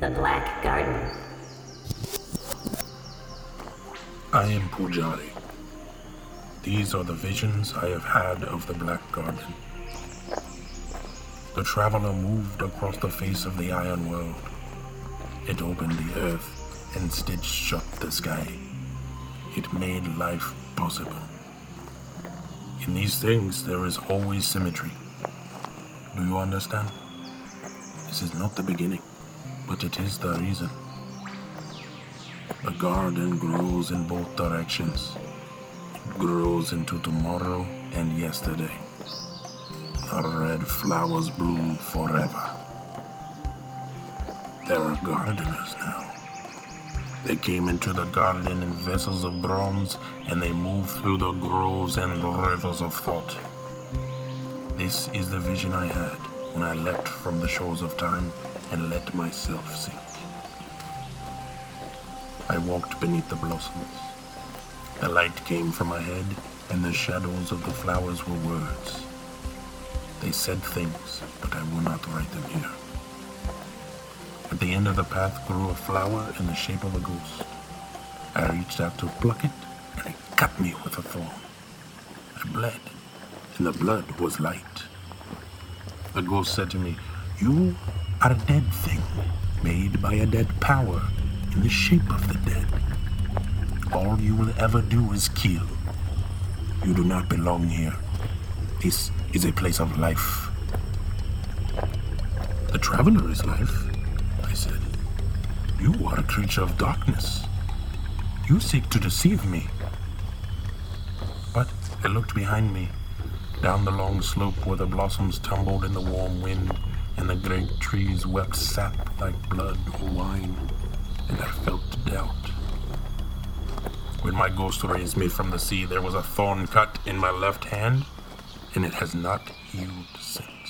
The Black Garden. I am Pujari. These are the visions I have had of the Black Garden. The traveler moved across the face of the Iron World. It opened the earth and stitched shut the sky. It made life possible. In these things, there is always symmetry. Do you understand? This is not the beginning, but it is the reason. The garden grows in both directions. It grows into tomorrow and yesterday. The red flowers bloom forever. There are gardeners now. They came into the garden in vessels of bronze, and they moved through the groves and rivers of thought. This is the vision I had when I leapt from the shores of time and let myself sink. I walked beneath the blossoms. The light came from my head, and the shadows of the flowers were words. They said things, but I will not write them here. At the end of the path grew a flower in the shape of a ghost. I reached out to pluck it, and it cut me with a thorn. I bled, and the blood was light. The ghost said to me, You are a dead thing, made by a dead power, in the shape of the dead. All you will ever do is kill. You do not belong here. This is a place of life. The traveler is life, I said. You are a creature of darkness. You seek to deceive me. But I looked behind me, down the long slope where the blossoms tumbled in the warm wind and the great trees wept sap like blood or wine, and I felt doubt. When my ghost raised me from the sea, there was a thorn cut in my left hand, and it has not healed since.